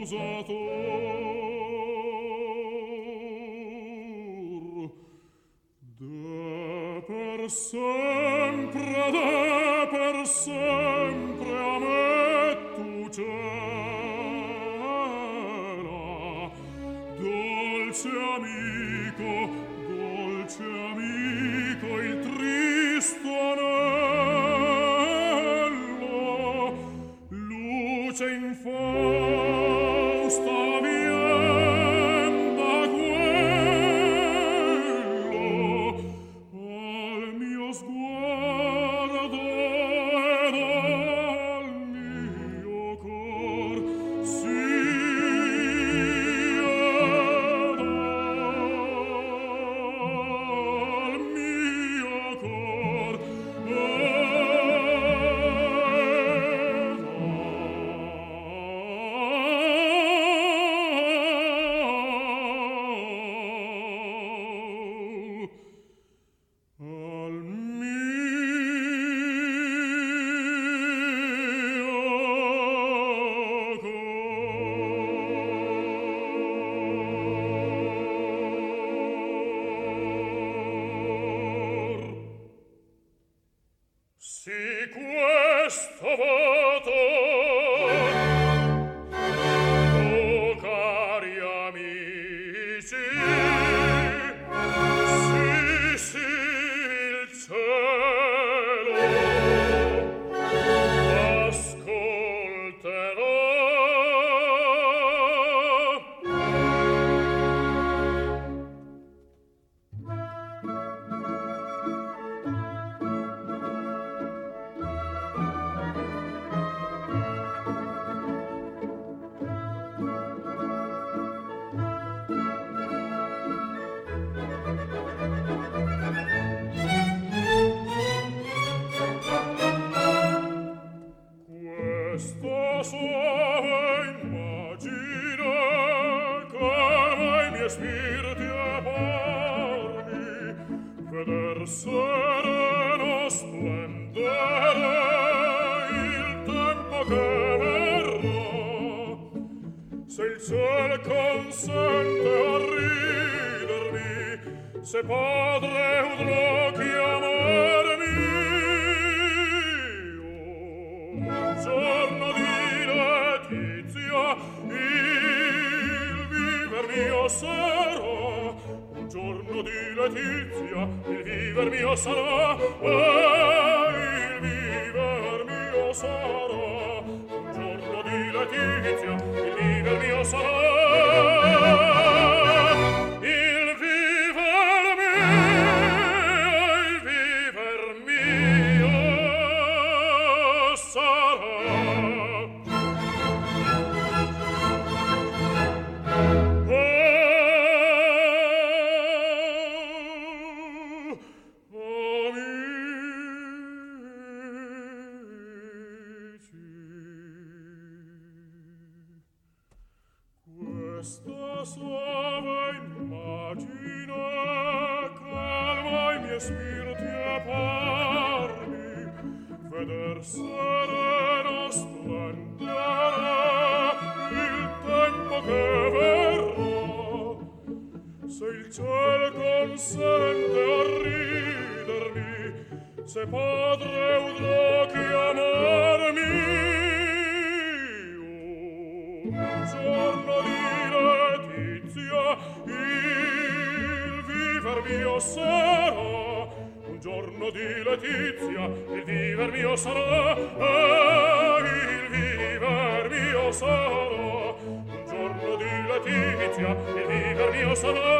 accusator da per sempre de per sempre a me tu cera. Dolce amico dolce amico il tristo anello luce in fondo Si questo voto spirti e parmi veder sereno splendere il tempo che verrà se il ciel consente arrivermi se padre udrò chiamare sarà un giorno di letizia il viver mio sarà e il viver mio sarà. Un giorno di letizia spirti e parmi veder sereno splendere il tempo che verrà. Se il cielo consente a ridermi se padre udrò chiamarmi un giorno di letizia il viver mio sarà giorno di letizia il viver mio sarà eh, il viver mio sarà un giorno di letizia il viver mio sarà